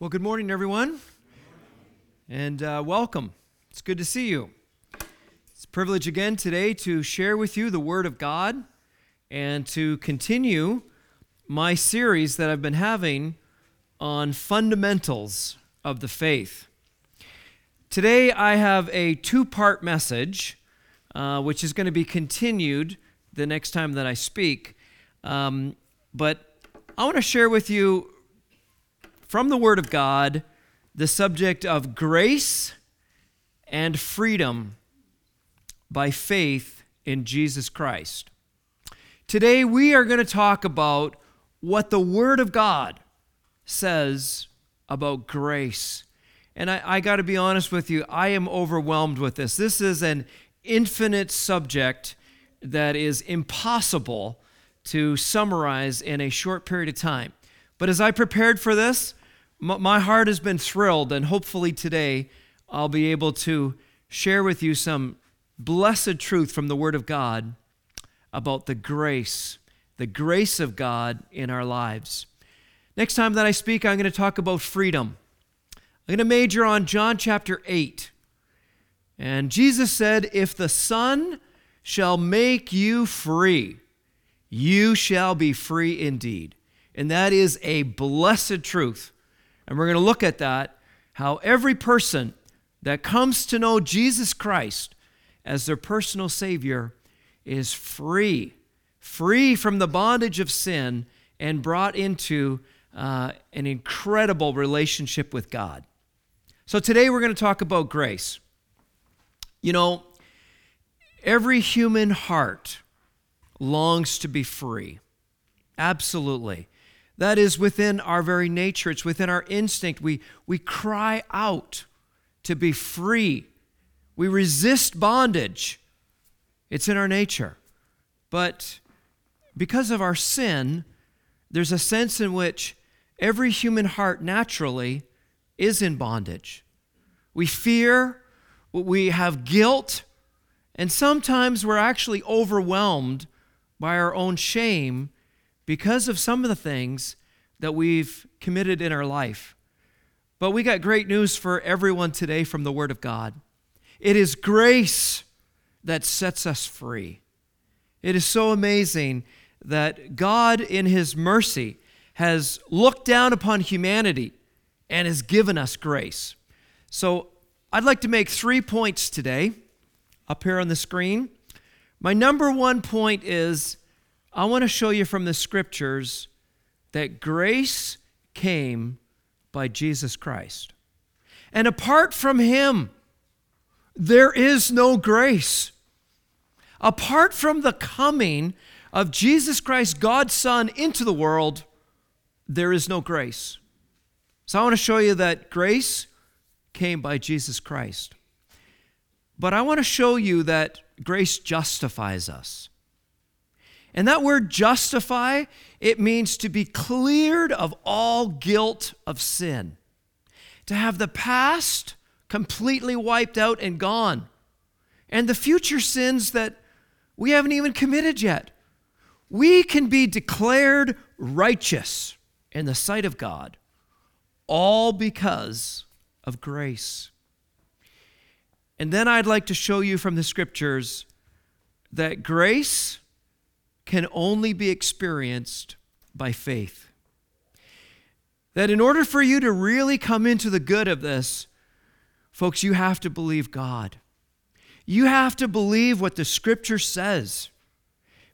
Well, good morning, everyone, and uh, welcome. It's good to see you. It's a privilege again today to share with you the Word of God and to continue my series that I've been having on fundamentals of the faith. Today, I have a two part message, uh, which is going to be continued the next time that I speak. Um, but I want to share with you from the Word of God the subject of grace and freedom by faith in Jesus Christ. Today, we are going to talk about what the Word of God says about grace. And I, I got to be honest with you, I am overwhelmed with this. This is an infinite subject that is impossible to summarize in a short period of time. But as I prepared for this, my heart has been thrilled, and hopefully today I'll be able to share with you some blessed truth from the Word of God about the grace, the grace of God in our lives. Next time that I speak, I'm going to talk about freedom. I'm going to major on John chapter 8. And Jesus said, If the Son shall make you free, you shall be free indeed. And that is a blessed truth. And we're going to look at that how every person that comes to know Jesus Christ as their personal Savior is free, free from the bondage of sin, and brought into uh, an incredible relationship with God. So today we're going to talk about grace. You know, every human heart longs to be free. Absolutely. That is within our very nature, it's within our instinct. We, we cry out to be free. We resist bondage. It's in our nature. But because of our sin, there's a sense in which every human heart naturally is in bondage. We fear, we have guilt, and sometimes we're actually overwhelmed by our own shame because of some of the things that we've committed in our life. But we got great news for everyone today from the Word of God. It is grace that sets us free. It is so amazing that God, in His mercy, has looked down upon humanity and has given us grace. So I'd like to make three points today up here on the screen. My number one point is I want to show you from the scriptures that grace came by Jesus Christ. And apart from Him, there is no grace. Apart from the coming of Jesus Christ, God's Son, into the world, there is no grace. So I want to show you that grace came by Jesus Christ. But I want to show you that grace justifies us. And that word justify, it means to be cleared of all guilt of sin, to have the past completely wiped out and gone, and the future sins that we haven't even committed yet. We can be declared righteous in the sight of God, all because of grace. And then I'd like to show you from the scriptures that grace can only be experienced by faith. That in order for you to really come into the good of this, folks, you have to believe God. You have to believe what the scripture says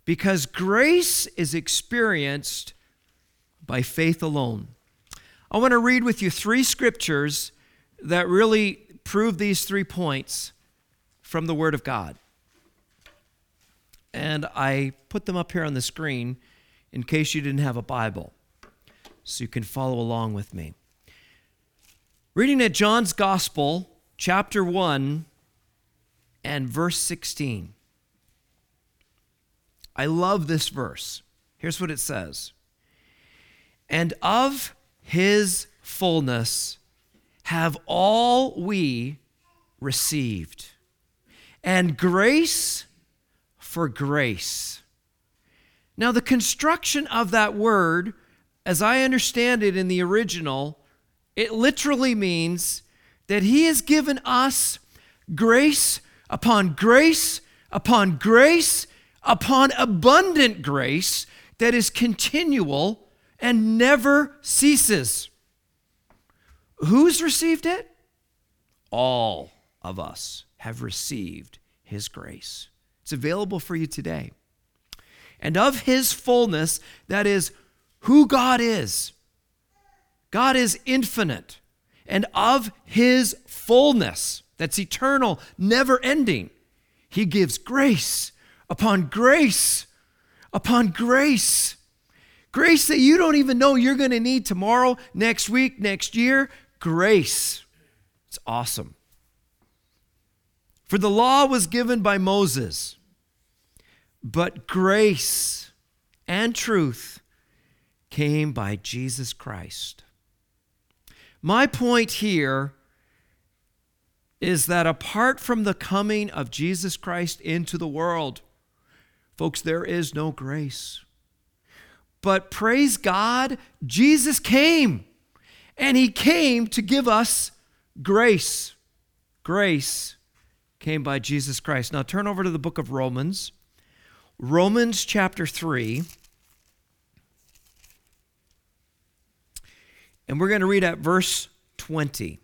because grace is experienced by faith alone. I want to read with you three scriptures that really prove these three points from the Word of God and I put them up here on the screen in case you didn't have a Bible, so you can follow along with me. Reading at John's Gospel, chapter 1 and verse 16. I love this verse. Here's what it says And of his fullness have all we received, and grace for grace. Now, the construction of that word, as I understand it in the original, it literally means that He has given us grace upon grace upon grace upon abundant grace that is continual and never ceases. Who's received it? All of us have received His grace. It's available for you today. And of His fullness, that is who God is. God is infinite. And of His fullness, that's eternal, never ending, He gives grace upon grace upon grace. Grace that you don't even know you're going to need tomorrow, next week, next year. Grace. It's awesome. For the law was given by Moses, but grace and truth came by Jesus Christ. My point here is that apart from the coming of Jesus Christ into the world, folks, there is no grace. But praise God, Jesus came, and He came to give us grace. Grace came by Jesus Christ. Now turn over to the book of Romans, Romans chapter 3. And we're going to read at verse 20.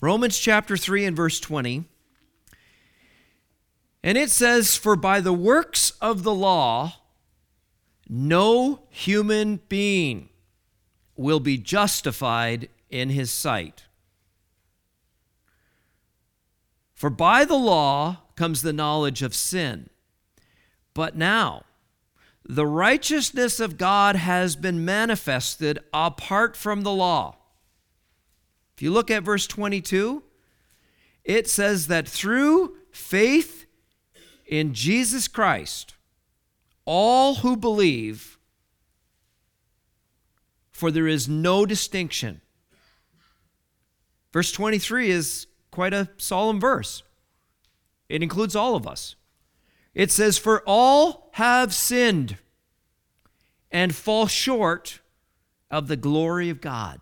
Romans chapter 3 and verse 20. And it says, For by the works of the law, no human being will be justified in his sight. For by the law comes the knowledge of sin. But now, the righteousness of God has been manifested apart from the law. If you look at verse 22, it says that through faith in Jesus Christ, all who believe, for there is no distinction. Verse 23 is quite a solemn verse. It includes all of us. It says, For all have sinned and fall short of the glory of God.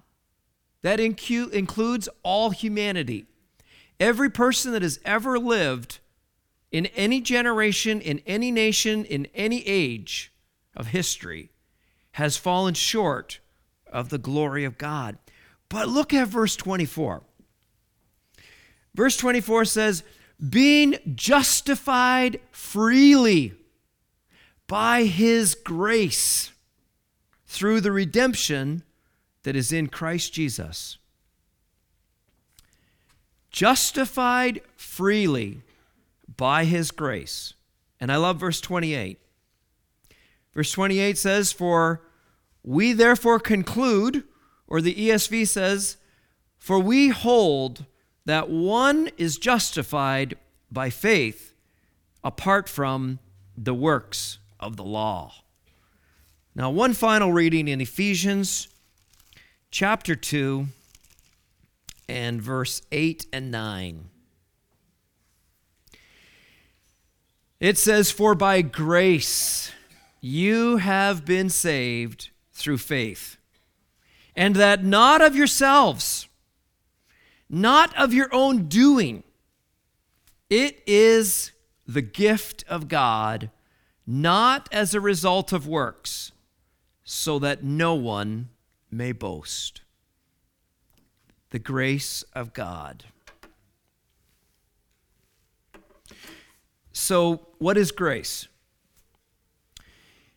That incu- includes all humanity. Every person that has ever lived in any generation, in any nation, in any age of history has fallen short of the glory of God. But look at verse 24. Verse 24 says, being justified freely by his grace through the redemption that is in Christ Jesus. Justified freely by his grace. And I love verse 28. Verse 28 says, For we therefore conclude, or the ESV says, For we hold that one is justified by faith apart from the works of the law. Now, one final reading in Ephesians chapter 2 and verse 8 and 9. It says, For by grace you have been saved through faith, and that not of yourselves, not of your own doing. It is the gift of God, not as a result of works, so that no one may boast. The grace of God. So, what is grace?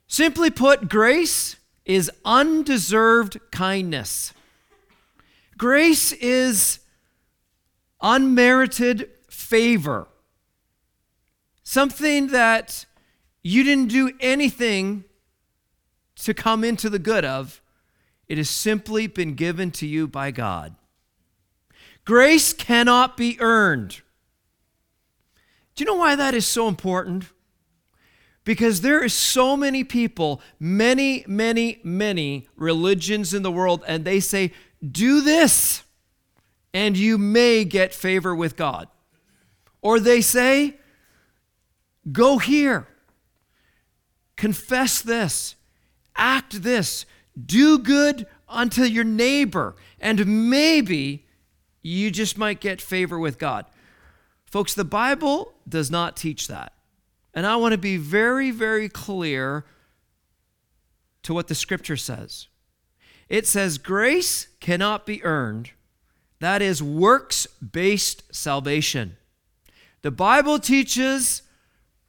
Simply put, grace is undeserved kindness. Grace is unmerited favor. Something that you didn't do anything to come into the good of, it has simply been given to you by God. Grace cannot be earned. Do you know why that is so important? Because there are so many people, many, many, many religions in the world, and they say, do this, and you may get favor with God. Or they say, go here, confess this, act this, do good unto your neighbor, and maybe you just might get favor with God. Folks, the Bible does not teach that. And I want to be very, very clear to what the scripture says. It says, Grace cannot be earned. That is works based salvation. The Bible teaches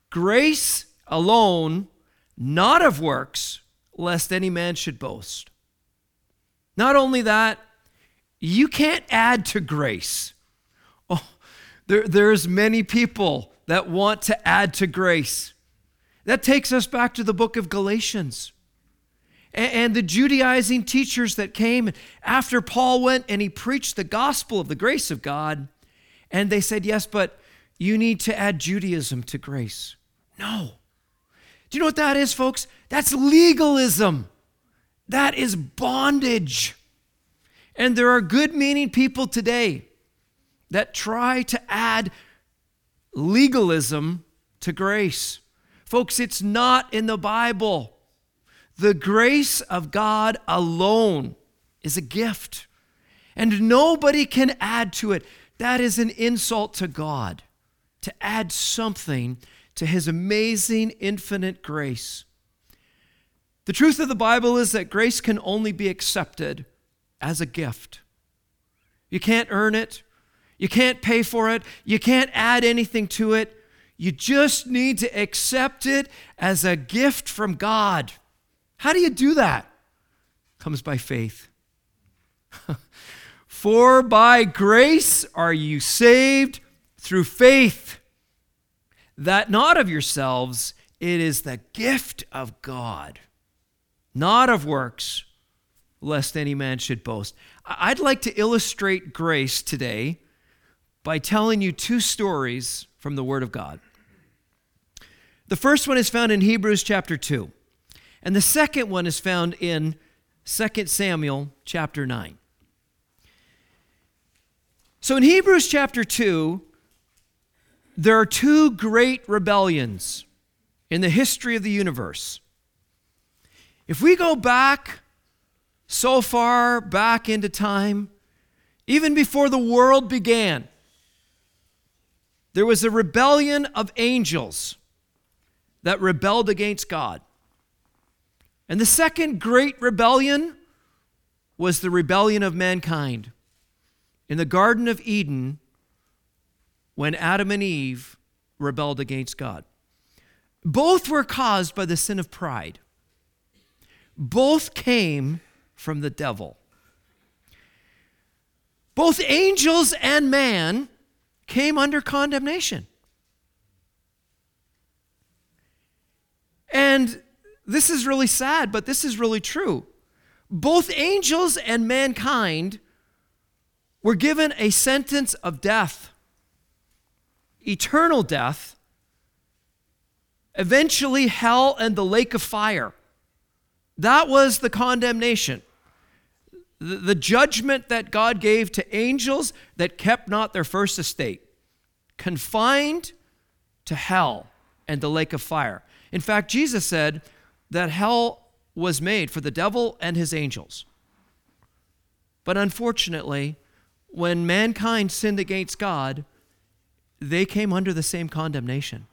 grace alone, not of works, lest any man should boast. Not only that, you can't add to grace. Oh, there, there's many people that want to add to grace. That takes us back to the book of Galatians. And, the Judaizing teachers that came after Paul went and he preached the gospel of the grace of God, and they said, Yes, but you need to add Judaism to grace. No. Do you know what that is, folks? That's legalism. That is bondage. And there are good meaning people today that try to add legalism to grace. Folks, it's not in the Bible. The grace of God alone is a gift, and nobody can add to it. That is an insult to God to add something to his amazing, infinite grace. The truth of the Bible is that grace can only be accepted as a gift. You can't earn it, you can't pay for it, you can't add anything to it. You just need to accept it as a gift from God. How do you do that? Comes by faith. For by grace are you saved through faith, that not of yourselves, it is the gift of God, not of works lest any man should boast. I'd like to illustrate grace today by telling you two stories from the Word of God. The first one is found in Hebrews chapter 2, and the second one is found in 2 Samuel chapter 9. So in Hebrews chapter 2, there are two great rebellions in the history of the universe. If we go back so far back into time, even before the world began, there was a rebellion of angels that rebelled against God. And the second great rebellion was the rebellion of mankind in the Garden of Eden when Adam and Eve rebelled against God. Both were caused by the sin of pride. Both came from the devil. Both angels and man came under condemnation. And this is really sad, but this is really true. Both angels and mankind were given a sentence of death, eternal death, eventually, hell and the lake of fire. That was the condemnation the, judgment that God gave to angels that kept not their first estate, confined to hell and the lake of fire. In fact, Jesus said that hell was made for the devil and his angels. But unfortunately, when mankind sinned against God, they came under the same condemnation.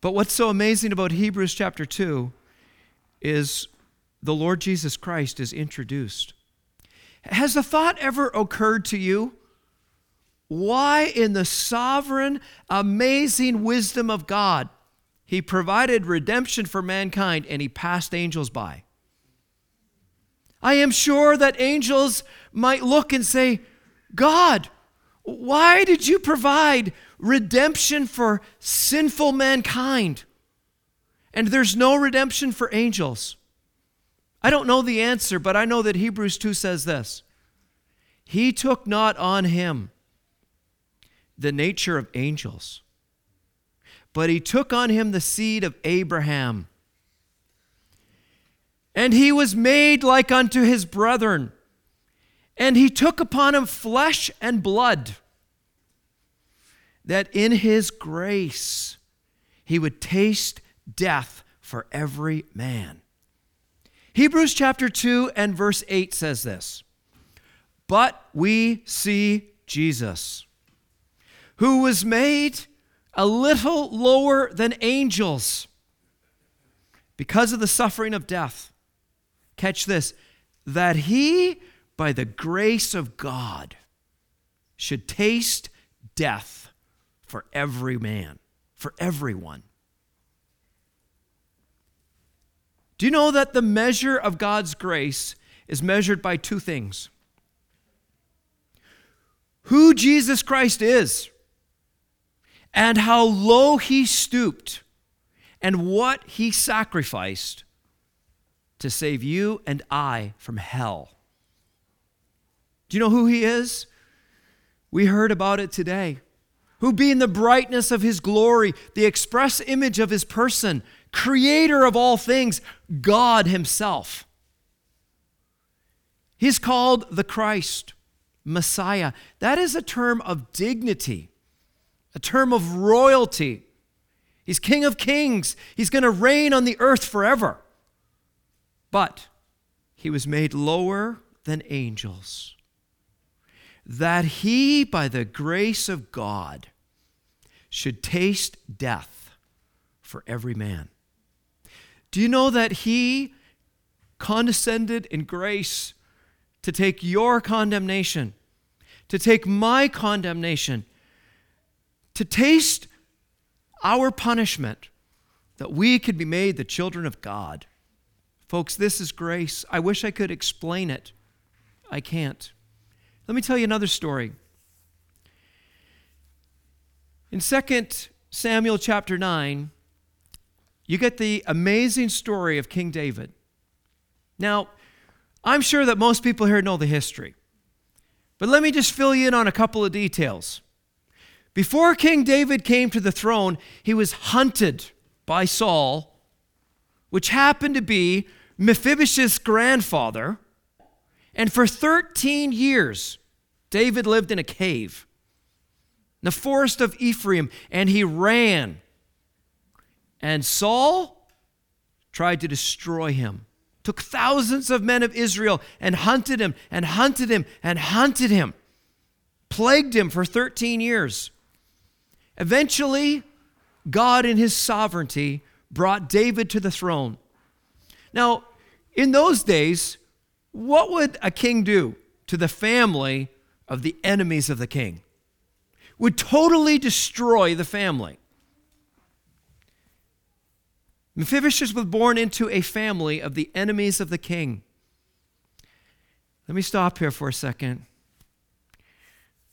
But what's so amazing about Hebrews chapter 2 is the Lord Jesus Christ is introduced. Has the thought ever occurred to you? Why, in the sovereign, amazing wisdom of God, He provided redemption for mankind and He passed angels by? I am sure that angels might look and say, God, why did you provide redemption for sinful mankind? And there's no redemption for angels. I don't know the answer, but I know that Hebrews 2 says this He took not on him the nature of angels, but he took on him the seed of Abraham. And he was made like unto his brethren, and he took upon him flesh and blood, that in his grace he would taste death for every man Hebrews chapter 2 and verse 8 says this But we see Jesus, who was made a little lower than angels because of the suffering of death. Catch this that he, by the grace of God, should taste death for every man, for everyone. Do you know that the measure of God's grace is measured by two things? Who Jesus Christ is, and how low he stooped, and what he sacrificed to save you and I from hell. Do you know who he is? We heard about it today. Who, being the brightness of his glory, the express image of his person, creator of all things, God Himself. He's called the Christ, Messiah. That is a term of dignity, a term of royalty. He's King of Kings, He's going to reign on the earth forever. But He was made lower than angels, that He, by the grace of God, should taste death for every man. Do you know that He condescended in grace to take your condemnation, to take my condemnation, to taste our punishment, that we could be made the children of God? Folks, this is grace. I wish I could explain it. I can't. Let me tell you another story. In 2 Samuel chapter 9, you get the amazing story of King David. Now, I'm sure that most people here know the history, but let me just fill you in on a couple of details. Before King David came to the throne, he was hunted by Saul, which happened to be Mephibosheth's grandfather. And for 13 years, David lived in a cave in the forest of Ephraim, and he ran and Saul tried to destroy him. Took thousands of men of Israel and hunted him and hunted him and hunted him. Plagued him for 13 years. Eventually, God, in his sovereignty, brought David to the throne. Now, in those days, what would a king do to the family of the enemies of the king? Would totally destroy the family. Mephibosheth was born into a family of the enemies of the king. Let me stop here for a second.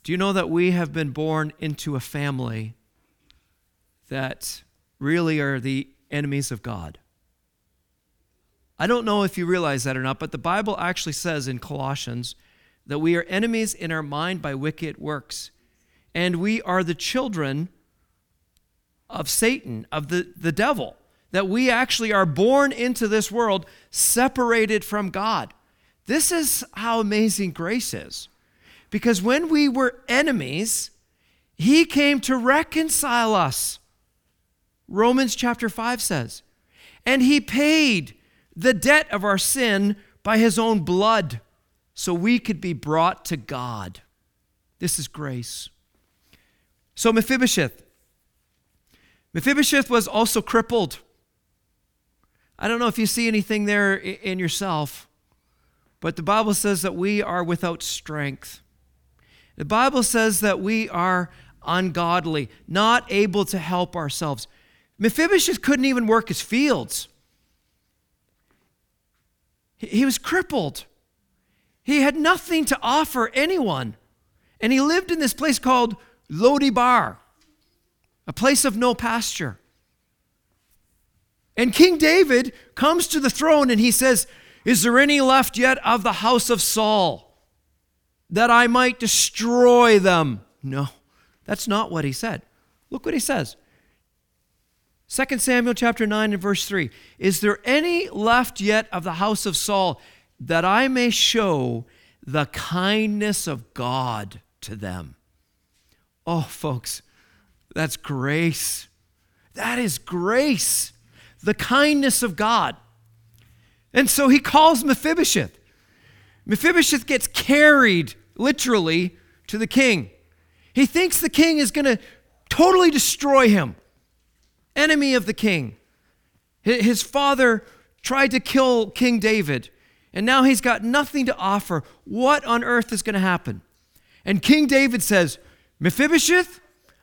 Do you know that we have been born into a family that really are the enemies of God? I don't know if you realize that or not, but the Bible actually says in Colossians that we are enemies in our mind by wicked works. And we are the children of Satan, of the, the devil that we actually are born into this world separated from God. This is how amazing grace is. Because when we were enemies, he came to reconcile us. Romans chapter 5 says, and he paid the debt of our sin by his own blood so we could be brought to God. This is grace. So, Mephibosheth. Mephibosheth was also crippled. I don't know if you see anything there in yourself, but the Bible says that we are without strength. The Bible says that we are ungodly, not able to help ourselves. Mephibosheth couldn't even work his fields. He was crippled. He had nothing to offer anyone. And he lived in this place called Lodibar, a place of no pasture. And King David comes to the throne and he says, Is there any left yet of the house of Saul that I might destroy them? No, that's not what he said. Look what he says. 2 Samuel chapter 9 and verse 3 Is there any left yet of the house of Saul that I may show the kindness of God to them? Oh, folks, that's grace. That is grace the kindness of God. And so he calls Mephibosheth. Mephibosheth gets carried literally to the king. He thinks the king is going to totally destroy him, enemy of the king. His father tried to kill King David, and now he's got nothing to offer. What on earth is going to happen? And King David says, Mephibosheth,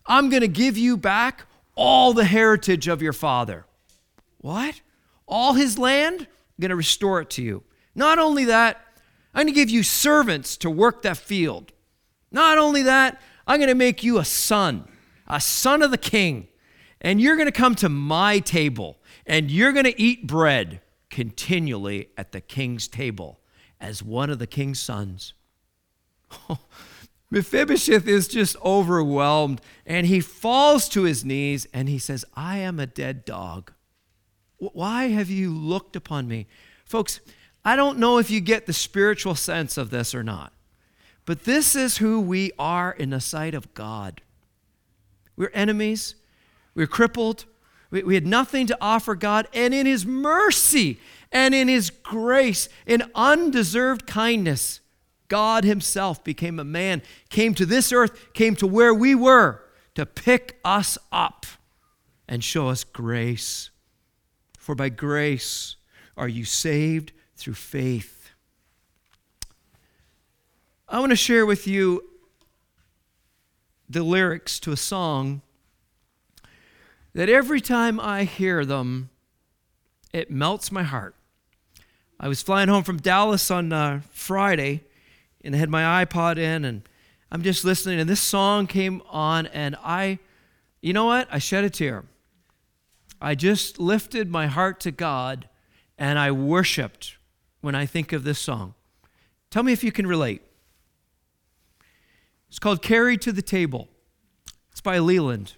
I'm going to give you back all the heritage of your father. What? All his land? I'm going to restore it to you. Not only that, I'm going to give you servants to work that field. Not only that, I'm going to make you a son, a son of the king. And you're going to come to my table and you're going to eat bread continually at the king's table as one of the king's sons. Mephibosheth is just overwhelmed and he falls to his knees and he says, I am a dead dog. Why have you looked upon me? Folks, I don't know if you get the spiritual sense of this or not, but this is who we are in the sight of God. We're enemies, we're crippled, we, we had nothing to offer God, and in His mercy and in His grace, in undeserved kindness, God Himself became a man, came to this earth, came to where we were to pick us up and show us grace. For by grace are you saved through faith. I want to share with you the lyrics to a song that every time I hear them, it melts my heart. I was flying home from Dallas on uh, Friday and I had my iPod in and I'm just listening and this song came on and I, you know what? I shed a tear. I just lifted my heart to God and I worshiped when I think of this song. Tell me if you can relate. It's called Carried to the Table. It's by Leeland.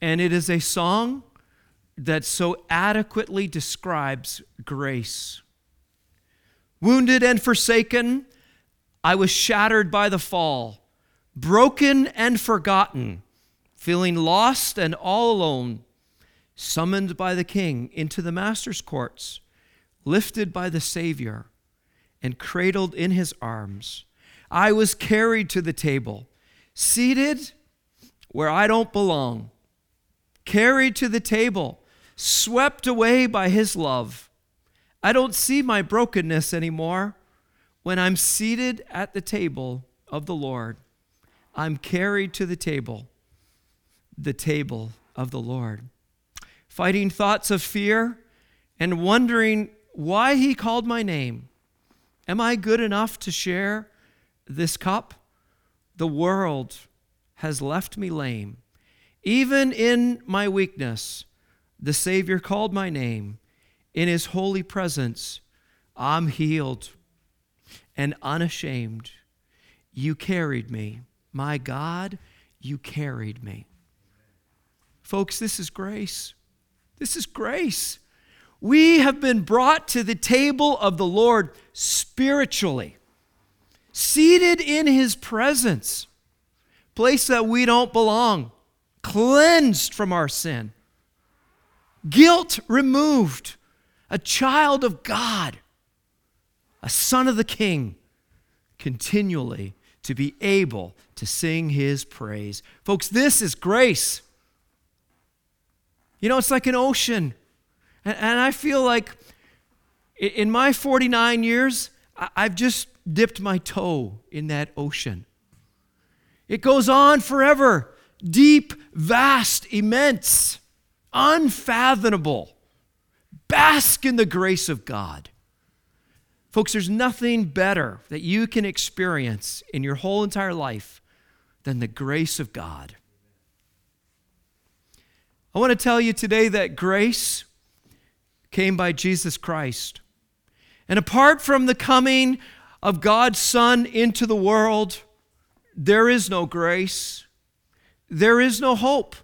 And it is a song that so adequately describes grace. Wounded and forsaken, I was shattered by the fall, broken and forgotten, feeling lost and all alone, summoned by the King into the Master's courts, lifted by the Savior, and cradled in his arms. I was carried to the table, seated where I don't belong carried to the table, swept away by his love. I don't see my brokenness anymore when I'm seated at the table of the Lord. I'm carried to the table, the table of the Lord. Fighting thoughts of fear and wondering why he called my name. Am I good enough to share this cup? The world has left me lame. Even in my weakness, the Savior called my name. In his holy presence, I'm healed and unashamed. You carried me. My God, you carried me. Folks, this is grace. This is grace. We have been brought to the table of the Lord spiritually, seated in his presence, place that we don't belong cleansed from our sin, guilt removed, a child of God, a son of the King, continually to be able to sing his praise. Folks, this is grace. You know, it's like an ocean. And, and I feel like in my 49 years, I've just dipped my toe in that ocean. It goes on forever deep, vast, immense, unfathomable. Bask in the grace of God. Folks, there's nothing better that you can experience in your whole entire life than the grace of God. I want to tell you today that grace came by Jesus Christ. And apart from the coming of God's Son into the world, there is no grace there is no hope.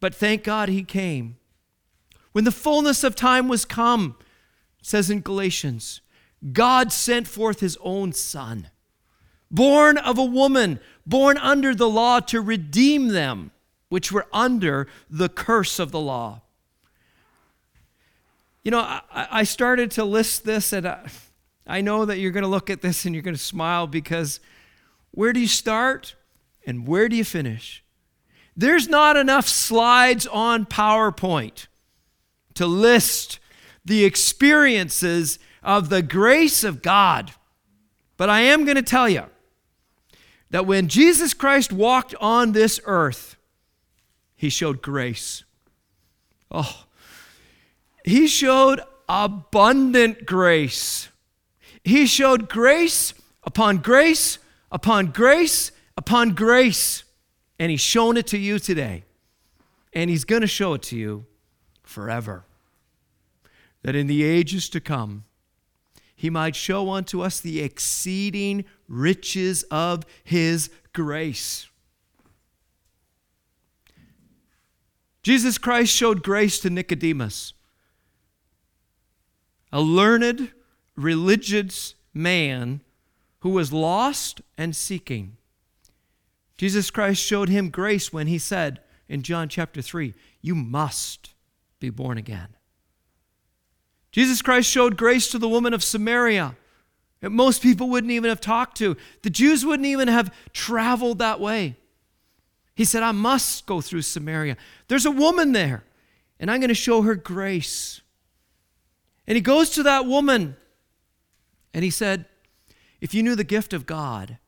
But thank God he came. When the fullness of time was come, says in Galatians, God sent forth his own son, born of a woman, born under the law to redeem them which were under the curse of the law. You know, I, I started to list this, and I, I know that you're going to look at this and you're going to smile because where do you start and where do you finish? There's not enough slides on PowerPoint to list the experiences of the grace of God. But I am going to tell you that when Jesus Christ walked on this earth, he showed grace. Oh, he showed abundant grace. He showed grace upon grace upon grace upon grace. And he's shown it to you today. And he's going to show it to you forever. That in the ages to come, he might show unto us the exceeding riches of his grace. Jesus Christ showed grace to Nicodemus, a learned, religious man who was lost and seeking. Jesus Christ showed him grace when he said in John chapter 3, You must be born again. Jesus Christ showed grace to the woman of Samaria that most people wouldn't even have talked to. The Jews wouldn't even have traveled that way. He said, I must go through Samaria. There's a woman there, and I'm going to show her grace. And he goes to that woman, and he said, if you knew the gift of God,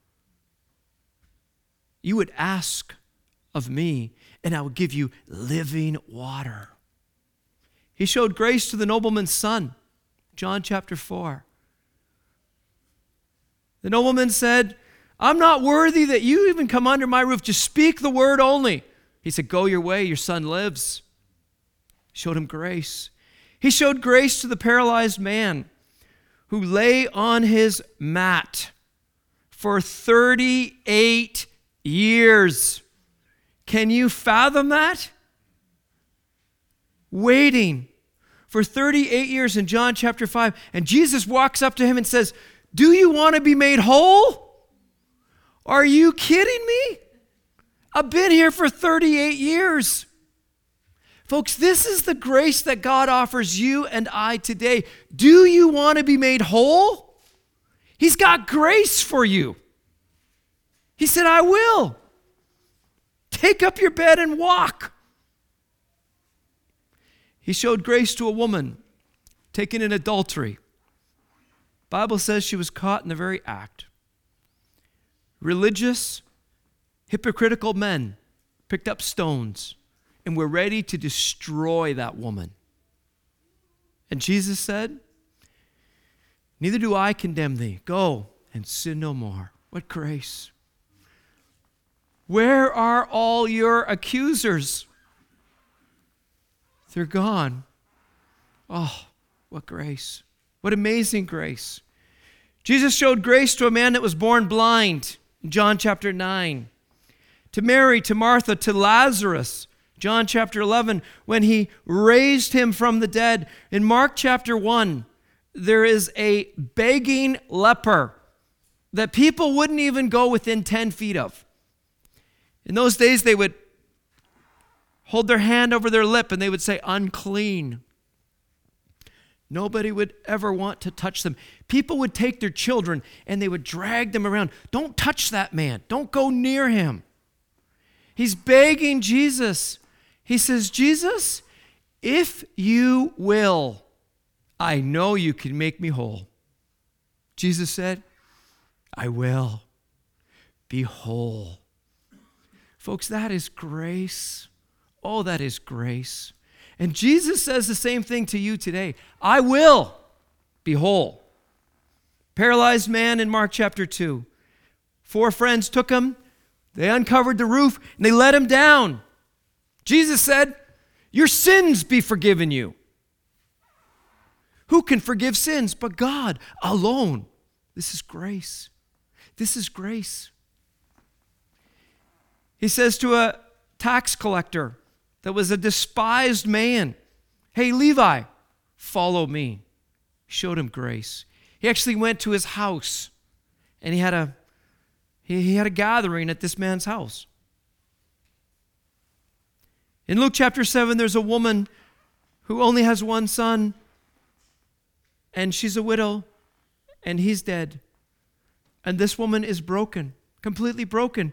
you would ask of me, and I would give you living water. He showed grace to the nobleman's son, John chapter 4. The nobleman said, I'm not worthy that you even come under my roof. Just speak the word only. He said, Go your way, your son lives. Showed him grace. He showed grace to the paralyzed man who lay on his mat for 38 years. Can you fathom that? Waiting for 38 years in John chapter 5. And Jesus walks up to him and says, Do you want to be made whole? Are you kidding me? I've been here for 38 years. Folks, this is the grace that God offers you and I today. Do you want to be made whole? He's got grace for you. He said, I will. Take up your bed and walk. He showed grace to a woman taken in adultery. Bible says she was caught in the very act. Religious, hypocritical men picked up stones and we're ready to destroy that woman. And Jesus said, Neither do I condemn thee. Go and sin no more. What grace. Where are all your accusers? They're gone. Oh, what grace. What amazing grace. Jesus showed grace to a man that was born blind in John chapter 9, to Mary, to Martha, to Lazarus John chapter 11, when he raised him from the dead. In Mark chapter 1, there is a begging leper that people wouldn't even go within 10 feet of. In those days, they would hold their hand over their lip and they would say, unclean. Nobody would ever want to touch them. People would take their children and they would drag them around. Don't touch that man. Don't go near him. He's begging Jesus he says, Jesus, if you will, I know you can make me whole. Jesus said, I will. Be whole. Folks, that is grace. Oh, that is grace. And Jesus says the same thing to you today I will be whole. Paralyzed man in Mark chapter 2. Four friends took him, they uncovered the roof, and they let him down. Jesus said, Your sins be forgiven you. Who can forgive sins but God alone? This is grace. This is grace. He says to a tax collector that was a despised man, Hey, Levi, follow me. Showed him grace. He actually went to his house and he had a he, he had a gathering at this man's house. In Luke chapter 7, there's a woman who only has one son, and she's a widow, and he's dead. And this woman is broken, completely broken.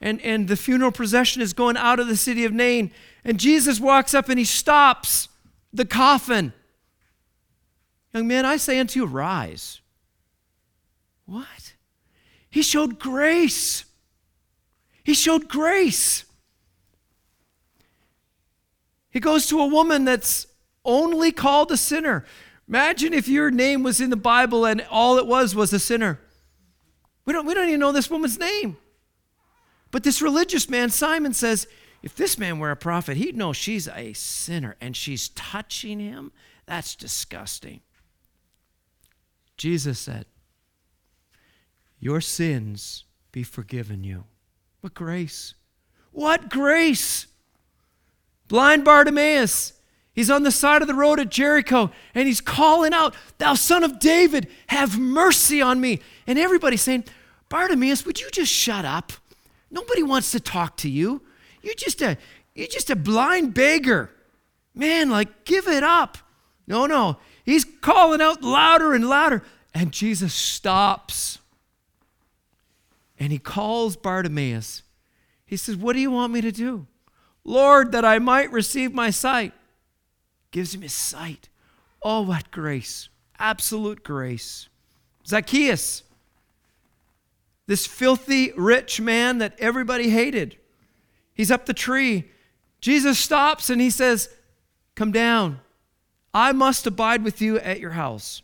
And, and the funeral procession is going out of the city of Nain. And Jesus walks up and he stops the coffin. Young man, I say unto you, rise. What? He showed grace. He showed grace. He goes to a woman that's only called a sinner. Imagine if your name was in the Bible and all it was was a sinner. We don't, we don't even know this woman's name. But this religious man, Simon, says, if this man were a prophet, he'd know she's a sinner and she's touching him. That's disgusting. Jesus said, Your sins be forgiven you. What grace! What grace! Blind Bartimaeus, he's on the side of the road at Jericho and he's calling out, Thou son of David, have mercy on me. And everybody's saying, Bartimaeus, would you just shut up? Nobody wants to talk to you. You're just a you're just a blind beggar. Man, like give it up. No, no. He's calling out louder and louder and Jesus stops. And he calls Bartimaeus. He says, "What do you want me to do?" "Lord, that I might receive my sight." Gives him his sight. Oh, what grace. Absolute grace. Zacchaeus, this filthy rich man that everybody hated. He's up the tree. Jesus stops and he says, Come down. I must abide with you at your house.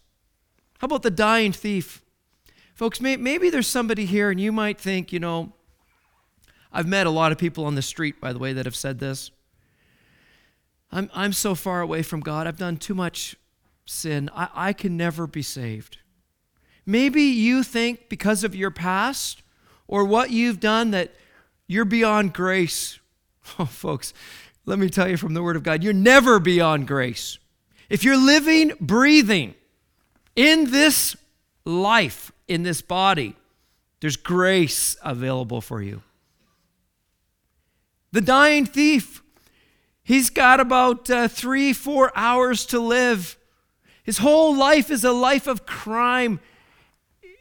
How about the dying thief? Folks, maybe there's somebody here and you might think, you know, I've met a lot of people on the street, by the way, that have said this. I'm, I'm so far away from God. I've done too much sin. I, I can never be saved. Maybe you think because of your past or what you've done that you're beyond grace. Oh, folks, let me tell you from the Word of God, you're never beyond grace. If you're living, breathing in this life, in this body, there's grace available for you. The dying thief, he's got about uh, three, four hours to live. His whole life is a life of crime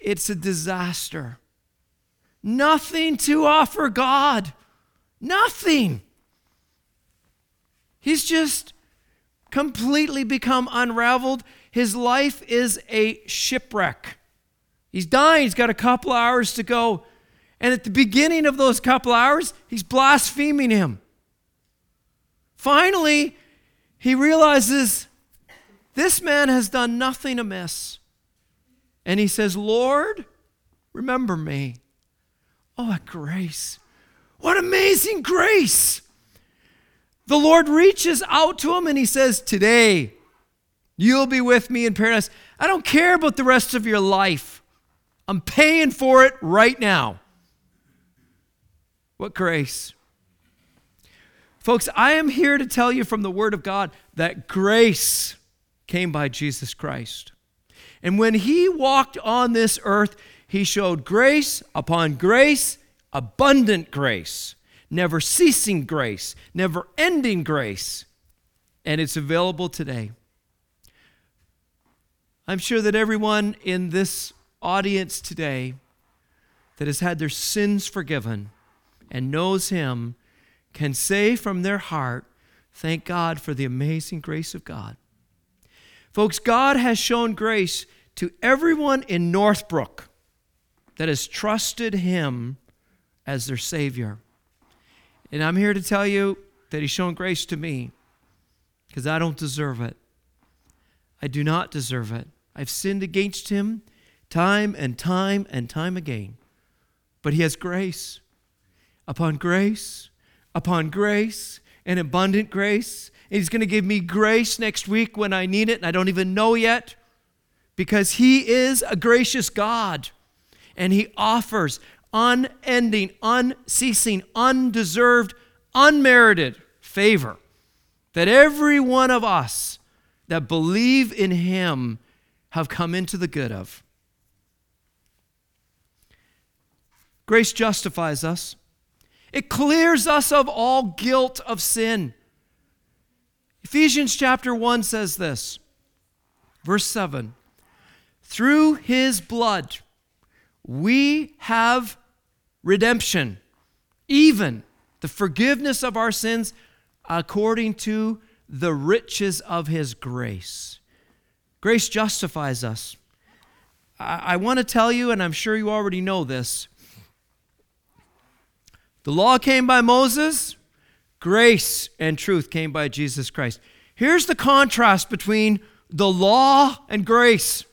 it's a disaster. Nothing to offer God. Nothing. He's just completely become unraveled. His life is a shipwreck. He's dying. He's got a couple hours to go. And at the beginning of those couple hours, he's blaspheming him. Finally, he realizes this man has done nothing amiss. And he says, Lord, remember me. Oh, what grace. What amazing grace. The Lord reaches out to him and he says, Today, you'll be with me in paradise. I don't care about the rest of your life. I'm paying for it right now. What grace. Folks, I am here to tell you from the Word of God that grace came by Jesus Christ. And when he walked on this earth, he showed grace upon grace, abundant grace, never ceasing grace, never ending grace. And it's available today. I'm sure that everyone in this audience today that has had their sins forgiven and knows Him can say from their heart, Thank God for the amazing grace of God. Folks, God has shown grace to everyone in Northbrook that has trusted Him as their Savior. And I'm here to tell you that He's shown grace to me because I don't deserve it. I do not deserve it. I've sinned against Him time and time and time again. But He has grace upon grace upon grace and abundant grace. And He's going to give me grace next week when I need it, and I don't even know yet because He is a gracious God and He offers unending, unceasing, undeserved, unmerited favor that every one of us that believe in Him have come into the good of. Grace justifies us. It clears us of all guilt of sin. Ephesians chapter 1 says this Verse 7 Through his blood, we have redemption, even the forgiveness of our sins according to the riches of his grace. Grace justifies us. I, I want to tell you, and I'm sure you already know this the law came by Moses, grace and truth came by Jesus Christ. Here's the contrast between the law and grace.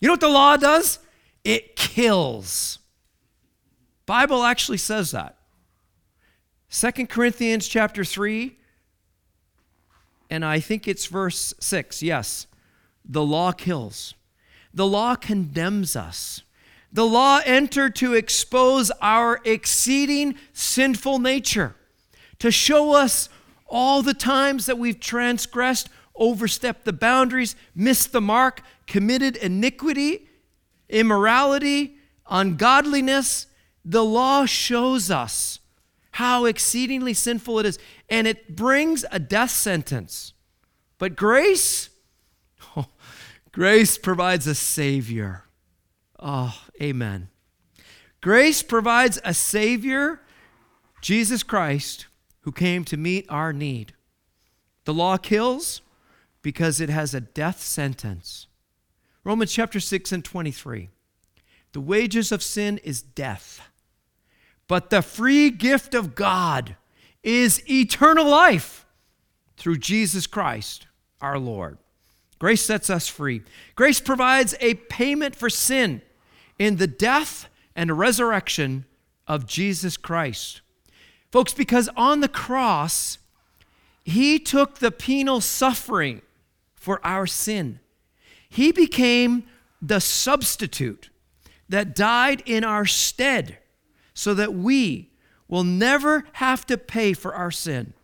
You know what the law does? It kills. Bible actually says that. Second Corinthians chapter 3 and I think it's verse 6. Yes. The law kills. The law condemns us. The law entered to expose our exceeding sinful nature, to show us all the times that we've transgressed, overstepped the boundaries, missed the mark, committed iniquity, immorality, ungodliness. The law shows us how exceedingly sinful it is, and it brings a death sentence. But grace, oh, grace provides a Savior. Oh, amen. Grace provides a Savior, Jesus Christ, who came to meet our need. The law kills because it has a death sentence. Romans chapter 6 and 23. The wages of sin is death, but the free gift of God is eternal life through Jesus Christ our Lord. Grace sets us free. Grace provides a payment for sin in the death and resurrection of Jesus Christ. Folks, because on the cross, he took the penal suffering for our sin. He became the substitute that died in our stead so that we will never have to pay for our sin.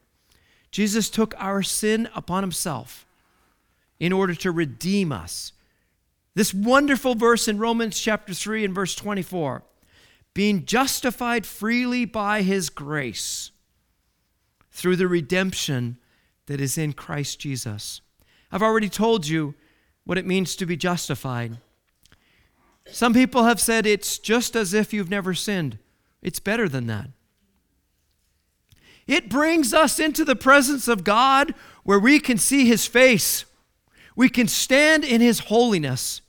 Jesus took our sin upon himself in order to redeem us this wonderful verse in Romans chapter 3 and verse 24 being justified freely by his grace through the redemption that is in Christ Jesus. I've already told you what it means to be justified. Some people have said it's just as if you've never sinned. It's better than that. It brings us into the presence of God where we can see his face we can stand in His holiness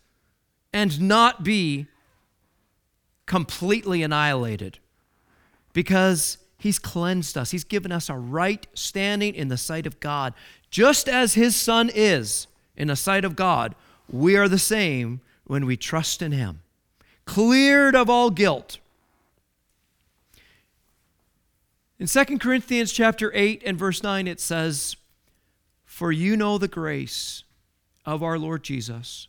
and not be completely annihilated because He's cleansed us. He's given us a right standing in the sight of God. Just as His Son is in the sight of God, we are the same when we trust in Him. Cleared of all guilt. In 2 Corinthians chapter 8 and verse 9 it says, "For you know the grace of our Lord Jesus,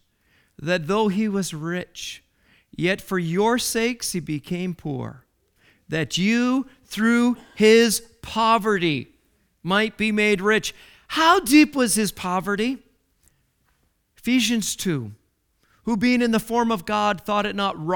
that though he was rich, yet for your sakes he became poor, that you through his poverty might be made rich. How deep was his poverty? Ephesians 2 Who being in the form of God thought it not robbery